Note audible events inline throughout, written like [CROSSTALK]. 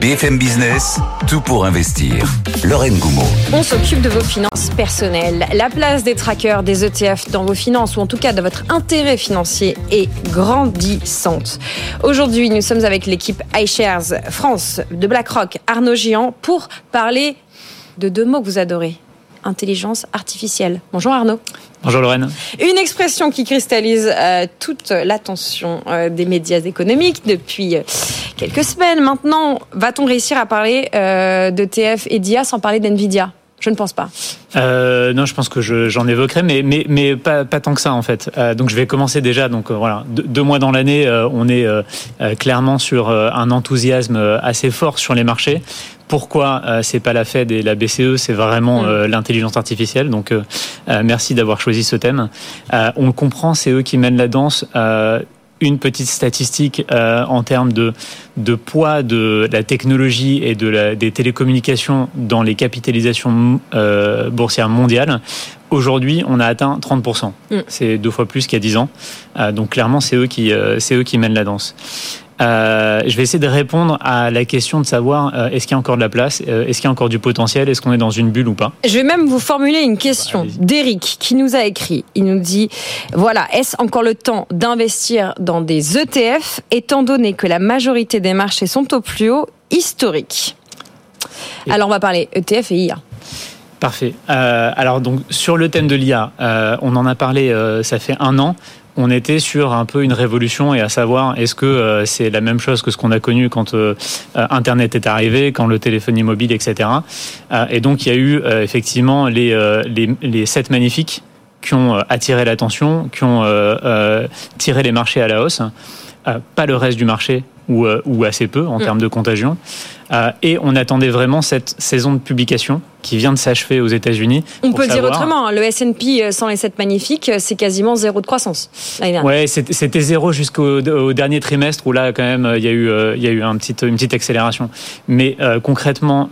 BFM Business, tout pour investir. Lorraine Goumeau. On s'occupe de vos finances personnelles. La place des trackers, des ETF dans vos finances, ou en tout cas de votre intérêt financier, est grandissante. Aujourd'hui, nous sommes avec l'équipe iShares France de BlackRock, Arnaud Giant, pour parler de deux mots que vous adorez intelligence artificielle. Bonjour Arnaud. Bonjour Lorraine. Une expression qui cristallise euh, toute l'attention euh, des médias économiques depuis euh, quelques semaines. Maintenant, va-t-on réussir à parler de TF et d'IA sans parler d'NVIDIA? Je ne pense pas. non, je pense que j'en évoquerai, mais, mais, mais pas, pas, tant que ça en fait. donc je vais commencer déjà. Donc voilà, deux, mois dans l'année, on est clairement sur un enthousiasme assez fort sur les marchés. Pourquoi euh, c'est pas la Fed et la BCE, c'est vraiment mm. euh, l'intelligence artificielle. Donc euh, merci d'avoir choisi ce thème. on le comprend, c'est eux qui mènent la danse une petite statistique en termes de, de poids de la technologie et de la, des télécommunications dans les capitalisations boursières mondiales. Aujourd'hui, on a atteint 30%. Mm. C'est deux fois plus qu'il y a 10 ans. donc clairement, c'est eux, qui, c'est eux qui mènent la danse. Euh, je vais essayer de répondre à la question de savoir euh, est-ce qu'il y a encore de la place, euh, est-ce qu'il y a encore du potentiel, est-ce qu'on est dans une bulle ou pas? Je vais même vous formuler une question d'Eric qui nous a écrit. Il nous dit voilà, est-ce encore le temps d'investir dans des ETF étant donné que la majorité des marchés sont au plus haut historique? Alors on va parler ETF et IA. Parfait. alors donc sur le thème de l'IA, on en a parlé, ça fait un an on était sur un peu une révolution et à savoir est-ce que euh, c'est la même chose que ce qu'on a connu quand euh, euh, Internet est arrivé, quand le téléphonie mobile, etc. et donc il y a eu effectivement les, les, les sept magnifiques qui ont attiré l'attention, qui ont tiré les marchés à la hausse. Pas le reste du marché ou, ou assez peu en mm. termes de contagion. Euh, et on attendait vraiment cette saison de publication qui vient de s'achever aux États-Unis. On peut dire autrement, hein. le S&P euh, sans les 7 magnifiques, euh, c'est quasiment zéro de croissance. Ouais, c'était zéro jusqu'au dernier trimestre où là quand même il y a eu, il y a eu un petit, une petite accélération. Mais concrètement,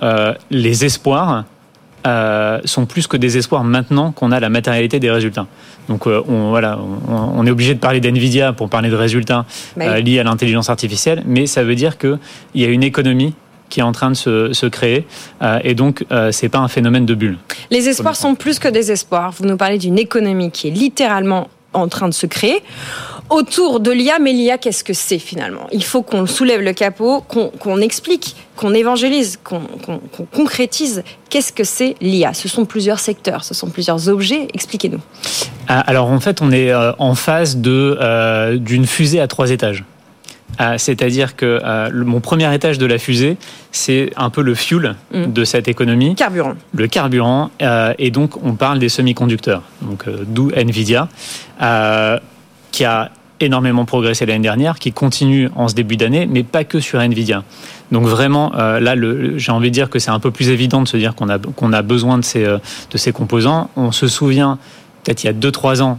les espoirs sont plus que des espoirs maintenant qu'on a la matérialité des résultats. Donc on, voilà, on, est obligé de parler d'NVIDIA pour parler de résultats bah liés à l'intelligence artificielle, mais ça veut dire qu'il y a une économie qui est en train de se, créer. Euh, et donc, euh, c'est pas un phénomène de bulle. Les espoirs sont plus que des espoirs. Vous nous parlez d'une économie qui est littéralement en train de se créer autour de l'IA. Mais l'IA, qu'est-ce que c'est finalement? Il faut qu'on soulève le capot, qu'on explique, qu'on évangélise, qu'on concrétise. Qu'est-ce que c'est l'IA Ce sont plusieurs secteurs, ce sont plusieurs objets. Expliquez-nous. Ah, alors en fait, on est euh, en phase d'une fusée à trois étages. Euh, c'est-à-dire que euh, mon premier étage de la fusée, c'est un peu le fuel mm. de cette économie. Carburant. Le carburant. Euh, et donc, on parle des semi-conducteurs. Donc, d'où Nvidia, qui a énormément progressé l'année dernière, qui continue en ce début d'année, mais pas que sur Nvidia. Donc vraiment, là, j'ai envie de dire que c'est un peu plus évident de se dire qu'on a, besoin de ces, de ces composants. On se souvient, peut-être il y a 2-3 ans,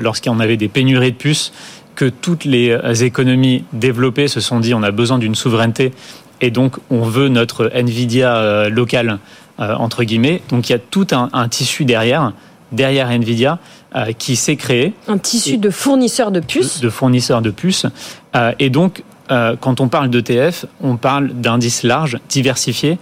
lorsqu'on avait des pénuries de puces, que toutes les euh, économies développées se sont dit on a besoin d'une souveraineté et donc on veut notre Nvidia euh, local euh, entre guillemets. Donc il y a tout un, tissu derrière, derrière Nvidia, qui s'est créé. Un tissu de fournisseurs de puces. De, fournisseurs de puces. et donc quand on parle d'ETF, on parle d'indices larges, diversifiés,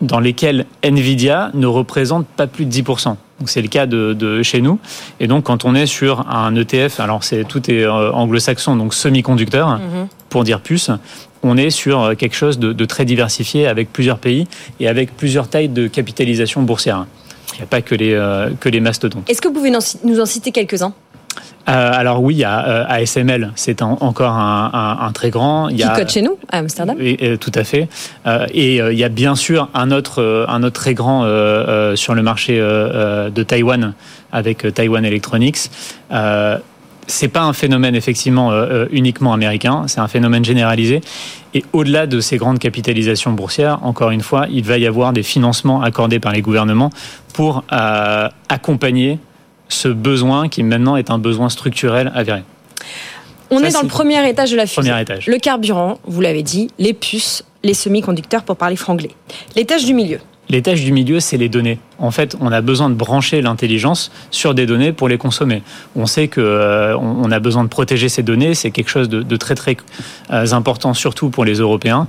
dans lesquels Nvidia ne représente pas plus de 10% c'est le cas de, chez nous. Et donc quand on est sur un ETF, alors c'est tout est euh, anglo-saxon, donc semi-conducteur, mhm. pour dire plus, on est sur euh, quelque chose de, très diversifié avec plusieurs pays et avec plusieurs tailles de capitalisation boursière. Il n'y a pas que les, euh, que les mastodontes. Est-ce que vous pouvez nous en citer quelques-uns? Euh, alors oui, il y a euh, ASML, c'est encore un, très grand. Il y a, Qui code chez nous, à Amsterdam et, Tout à fait. Euh, et il y a bien sûr un autre, un autre très grand sur le marché de Taïwan avec Taiwan Electronics. C'est pas un phénomène effectivement uniquement américain, c'est un phénomène généralisé. Et au-delà de ces grandes capitalisations boursières, encore une fois, il va y avoir des financements accordés par les gouvernements pour accompagner ce besoin qui maintenant est un besoin structurel avéré. On est dans le premier étage de la fusée. Premier étage. Le carburant, vous l'avez dit, les puces, les semi-conducteurs pour parler franglais. L'étage du milieu. L'étage du milieu, c'est les données. En fait, on a besoin de brancher l'intelligence sur des données pour les consommer. On sait que euh, on a besoin de protéger ces données, c'est quelque chose de, de très très euh, important, surtout pour les Européens.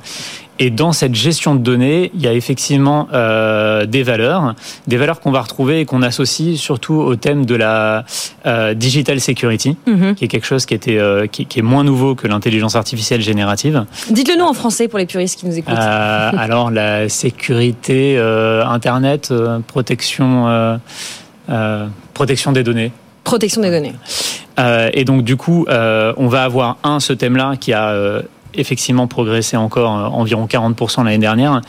Et dans cette gestion de données, il y a effectivement euh, des valeurs, des valeurs qu'on va retrouver et qu'on associe surtout au thème de la euh, digital security, Mhm. qui est quelque chose qui, était, euh, qui, qui est moins nouveau que l'intelligence artificielle générative. Dites-le nous en français pour les puristes qui nous écoutent. Alors la sécurité Internet, protection, euh, euh, protection des données. Protection des données. Euh, et donc du coup, on va avoir un ce thème-là qui a effectivement progressé encore environ 40% l'année dernière,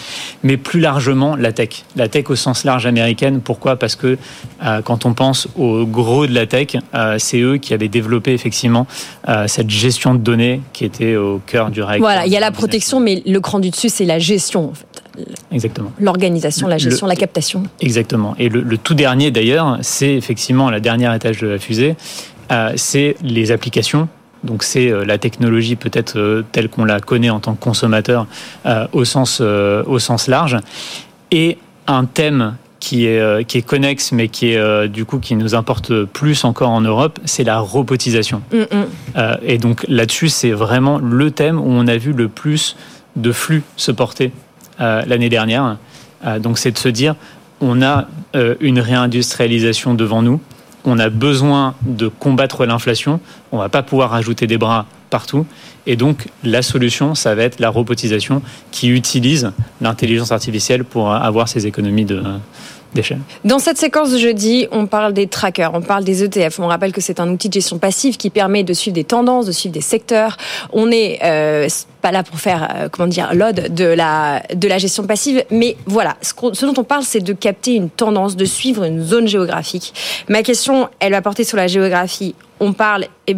mais plus largement la tech, la tech au sens large américaine. Pourquoi? Parce que euh, quand on pense au gros de la tech, euh, c'est eux qui avaient développé effectivement euh, cette gestion de données qui était au cœur du règle. Voilà, il y a la protection, mais le cran du dessus, c'est la gestion, en fait. Exactement. L'organisation, la Le- gestion, la captation. Exactement. Et le, le tout dernier d'ailleurs, c'est effectivement la dernière étage de la fusée, euh, c'est les applications. Donc c'est euh, la technologie peut-être euh, telle qu'on la connaît en tant que consommateur au, sens, au sens large. Et un thème qui est, qui est connexe mais qui est du coup qui nous importe plus encore en Europe, c'est la robotisation. Hum. Euh, et donc là-dessus, c'est vraiment le thème où on a vu le plus de flux se porter l'année dernière. Euh, donc c'est de se dire, on a euh, une réindustrialisation devant nous, on a besoin de combattre l'inflation, on va pas pouvoir rajouter des bras partout. Et donc la solution, ça va être la robotisation qui utilise l'intelligence artificielle pour avoir ces économies de Dans cette séquence de jeudi, on parle des trackers, on parle des ETF. On rappelle que c'est un outil de gestion passive qui permet de suivre des tendances, de suivre des secteurs. On n'est euh, pas là pour faire, euh, comment dire, l'ode de la, de la gestion passive, mais voilà, ce dont on parle, c'est de capter une tendance, de suivre une zone géographique. Ma question, elle va porter sur la géographie. On parle eh,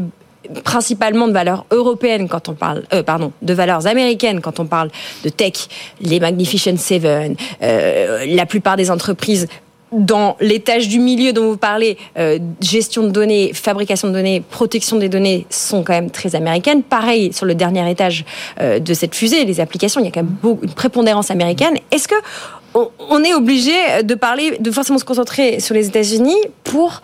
principalement de valeurs européennes quand on parle, euh, pardon, de valeurs américaines quand on parle de tech, les Magnificent Seven, euh, la plupart des entreprises dans l'étage du milieu dont vous parlez, euh, gestion de données, fabrication de données, protection des données sont quand même très américaines. Pareil sur le dernier étage de cette fusée, les applications, il y a quand même une prépondérance américaine. Est-ce que on, on est obligé de parler, de forcément se concentrer sur les États-Unis pour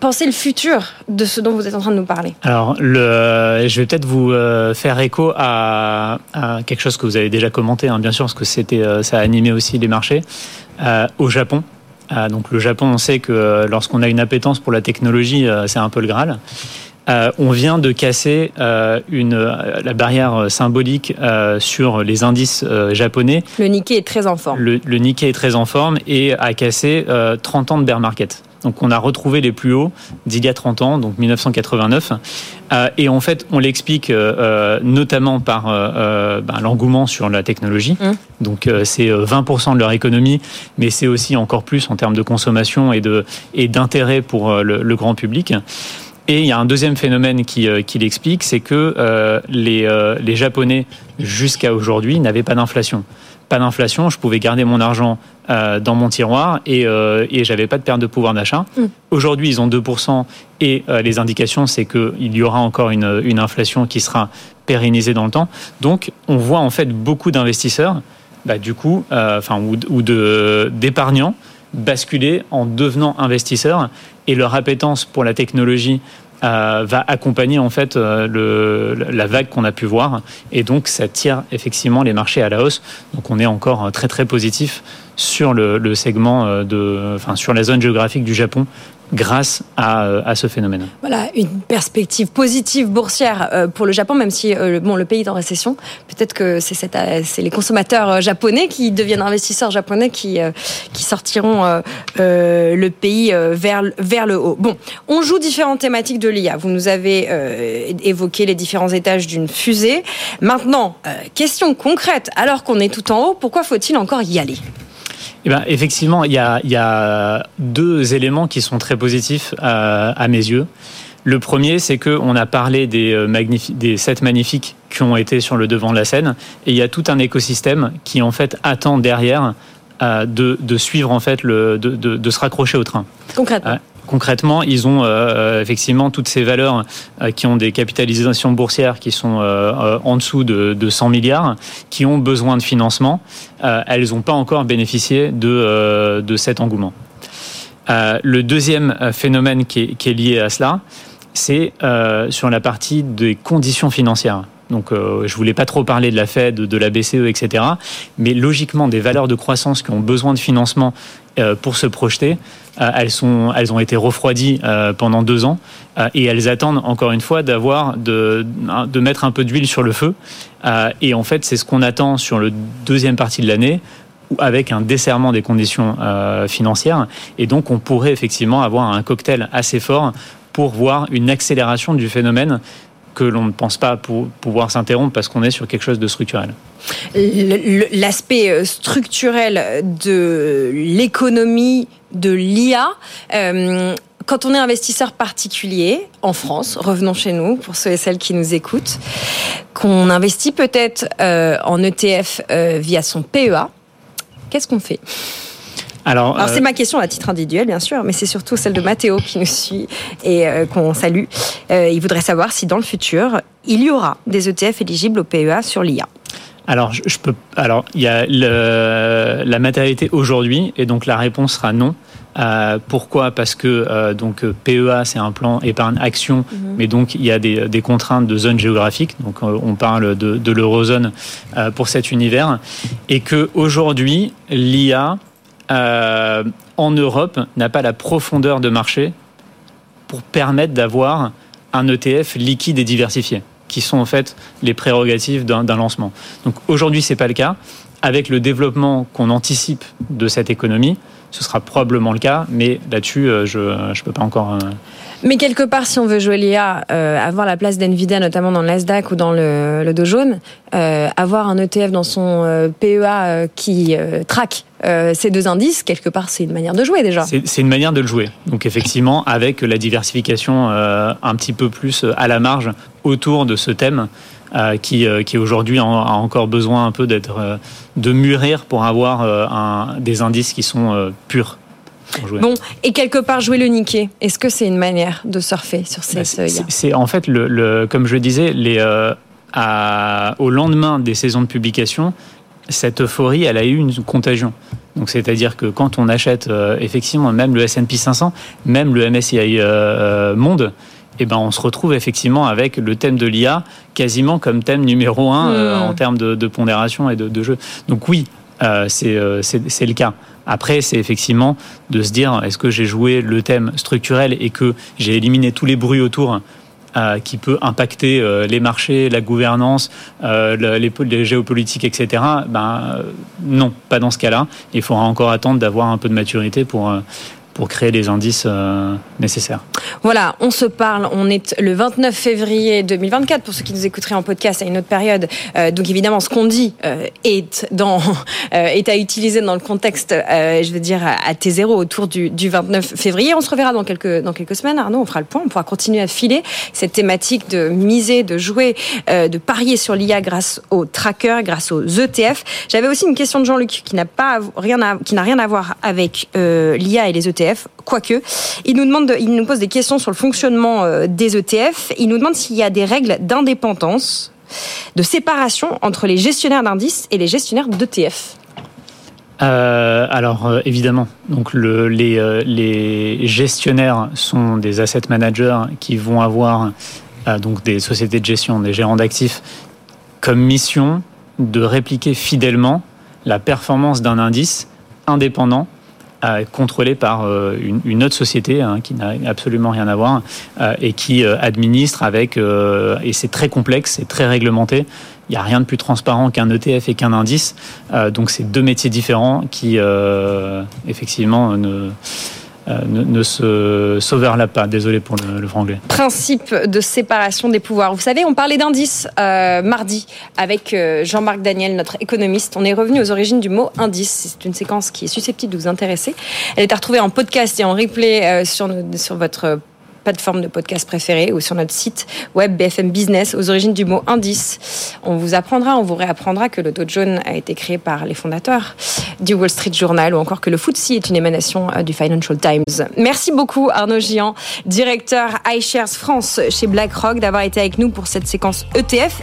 penser le futur de ce dont vous êtes en train de nous parler Alors, je vais peut-être vous euh, faire écho à, quelque chose que vous avez déjà commenté, hein, bien sûr, parce que c'était, euh, ça a animé aussi les marchés. Euh, au Japon, donc le Japon, on sait que lorsqu'on a une appétence pour la technologie, c'est un peu le Graal. Euh, on vient de casser euh, une, euh, la barrière symbolique euh, sur les indices euh, japonais. Le Nikkei est très en forme. Le, le Nikkei est très en forme et a cassé euh, 30 ans de bear market. Donc on a retrouvé les plus hauts d'il y a 30 ans, donc 1989. Euh, et en fait, on l'explique euh, euh, notamment par euh, euh, ben, l'engouement sur la technologie. Mmh. Donc euh, c'est euh, 20% de leur économie, mais c'est aussi encore plus en termes de consommation et de et d'intérêt pour euh, le, le grand public. Et il y a un deuxième phénomène qui, euh, qui l'explique, c'est que euh, les, euh, les Japonais, jusqu'à aujourd'hui, n'avaient pas d'inflation. Pas d'inflation, je pouvais garder mon argent euh, dans mon tiroir et, et j'avais pas de perte de pouvoir d'achat. Mm. Aujourd'hui, ils ont 2% et les indications, c'est qu'il y aura encore une, une inflation qui sera pérennisée dans le temps. Donc, on voit en fait beaucoup d'investisseurs, bah, du coup, enfin, ou, d'épargnants basculer en devenant investisseurs et leur appétence pour la technologie euh, va accompagner en fait euh, la vague qu'on a pu voir. Et donc ça tire effectivement les marchés à la hausse. Donc on est encore euh, très très positif sur segment sur la zone géographique du Japon grâce à, euh, à ce phénomène. Voilà, une perspective positive boursière euh, pour le Japon, même si euh, bon, le pays est en récession. Peut-être que c'est les consommateurs japonais qui deviennent investisseurs japonais qui, qui sortiront le pays vers, vers le haut. Bon, on joue différentes thématiques de l'IA. Vous nous avez évoqué les différents étages d'une fusée. Maintenant, question concrète, alors qu'on est tout en haut, pourquoi faut-il encore y aller? Eh ben, effectivement, il y a, il y a deux éléments qui sont très positifs euh, à mes yeux. Le premier, c'est qu'on a parlé des, euh, des sept magnifiques qui ont été sur le devant de la scène, et il y a tout un écosystème qui en fait attend derrière euh, de, de suivre en fait le, de, de, de se raccrocher au train. concrètement. Concrètement, ils ont effectivement toutes ces valeurs qui ont des capitalisations boursières qui sont en dessous de, de, 100 milliards, qui ont besoin de financement. elles n'ont pas encore bénéficié de, cet engouement. le deuxième phénomène qui est lié à cela, c'est sur la partie des conditions financières. Donc, euh, je voulais pas trop parler de la Fed, de la BCE, etc. Mais logiquement, des valeurs de croissance qui ont besoin de financement euh, pour se projeter, euh, elles sont, elles ont été refroidies euh, pendant deux ans et elles attendent encore une fois d'avoir de, de mettre un peu d'huile sur le feu. et en fait, c'est ce qu'on attend sur le deuxième partie de l'année avec un desserrement des conditions financières. Et donc, on pourrait effectivement avoir un cocktail assez fort pour voir une accélération du phénomène que l'on ne pense pas pouvoir s'interrompre parce qu'on est sur quelque chose de structurel. L'aspect euh, structurel de l'économie de l'IA. Euh, quand on est investisseur particulier en France, revenons chez nous pour ceux et celles qui nous écoutent, qu'on investit peut-être euh, en ETF via son PEA, qu'est-ce qu'on fait? Alors, c'est euh, ma question à titre individuel, bien sûr, mais c'est surtout celle de Mathéo qui nous suit et euh, qu'on salue. Euh, il voudrait savoir si dans le futur, il y aura des ETF éligibles au PEA sur l'IA. Alors, je, peux. Alors, il y a la matérialité aujourd'hui, et donc la réponse sera non. pourquoi? Parce que donc PEA c'est un plan épargne action, mhm. mais donc il y a des, contraintes de zone géographique. Donc on parle de, de l'eurozone pour cet univers, et que aujourd'hui l'IA euh, en Europe, n'a pas la profondeur de marché pour permettre d'avoir un ETF liquide et diversifié, qui sont en fait les prérogatives d'un lancement. Donc aujourd'hui, ce n'est pas le cas. Avec le développement qu'on anticipe de cette économie, ce sera probablement le cas, mais là-dessus, euh, je ne peux pas encore... Euh, mais quelque part, si on veut jouer l'IA, euh, avoir la place d'NVIDIA, notamment dans le Nasdaq ou dans le, le Dow Jones, euh, avoir un ETF dans son euh, PEA qui traque ces deux indices, quelque part, c'est une manière de jouer déjà. C'est une manière de le jouer. Donc effectivement, avec la diversification un petit peu plus à la marge autour de ce thème. Qui, qui aujourd'hui a encore besoin un peu d'être de mûrir pour avoir un, des indices qui sont purs. Bon, et quelque part jouer le Nikkei, est-ce que c'est une manière de surfer sur ces bah, C'est en fait, le, comme je le disais, les, euh, à, au lendemain des saisons de publication, cette euphorie, elle a eu une contagion. Donc c'est-à-dire que quand on achète euh, effectivement même le S&P 500, même le MSCI euh, Monde, eh ben, on se retrouve effectivement avec le thème de l'IA quasiment comme thème numéro un hmm. en termes de, pondération et de, de, jeu. Donc oui, c'est le cas. Après, c'est effectivement de se dire, est-ce que j'ai joué le thème structurel et que j'ai éliminé tous les bruits autour euh, qui peut impacter euh, les marchés, la gouvernance, euh, les, les, géopolitiques, etc. Ben non, pas dans ce cas-là. Il faudra encore attendre d'avoir un peu de maturité pour pour créer les indices euh, nécessaires. Voilà, on se parle. On est le 29 février 2024 pour ceux qui nous écouteraient en podcast à une autre période. Euh, donc évidemment, ce qu'on dit euh, est dans [LAUGHS] est à utiliser dans le contexte, je veux dire à T0 autour du, du, 29 février. On se reverra dans quelques dans quelques semaines. Arnaud, on fera le point. On pourra continuer à filer cette thématique de miser, de jouer, de parier sur l'IA grâce aux trackers, grâce aux ETF. J'avais aussi une question de Jean-Luc qui n'a rien à, qui n'a rien à voir avec l'IA et les ETF quoique. Il nous, demande il nous pose des questions sur le fonctionnement euh, des ETF. Il nous demande s'il y a des règles d'indépendance, de séparation entre les gestionnaires d'indices et les gestionnaires d'ETF. Euh, alors euh, évidemment, donc les, les, gestionnaires sont des asset managers qui vont avoir donc des sociétés de gestion, des gérants d'actifs, comme mission de répliquer fidèlement la performance d'un indice indépendant contrôlé par euh, une, autre société hein, qui n'a absolument rien à voir euh, et qui euh, administre avec et c'est très complexe, c'est très réglementé. Il n'y a rien de plus transparent qu'un ETF et qu'un indice. donc c'est deux métiers différents qui effectivement ne euh, ne, se s'overlappe pas. Désolé pour le, franglais. Principe de séparation des pouvoirs. Vous savez, on parlait d'indice euh, mardi avec euh, Jean-Marc Daniel, notre économiste. On est revenu aux origines du mot indice. C'est une séquence qui est susceptible de vous intéresser. Elle est à retrouver en podcast et en replay sur, sur votre plateforme de podcast préférée ou sur notre site web BFM Business aux origines du mot indice. On vous apprendra, on vous réapprendra que le Dow Jones a été créé par les fondateurs du Wall Street Journal ou encore que le FTSE est une émanation euh, du Financial Times. Merci beaucoup Arnaud Gian, directeur iShares France chez BlackRock d'avoir été avec nous pour cette séquence ETF.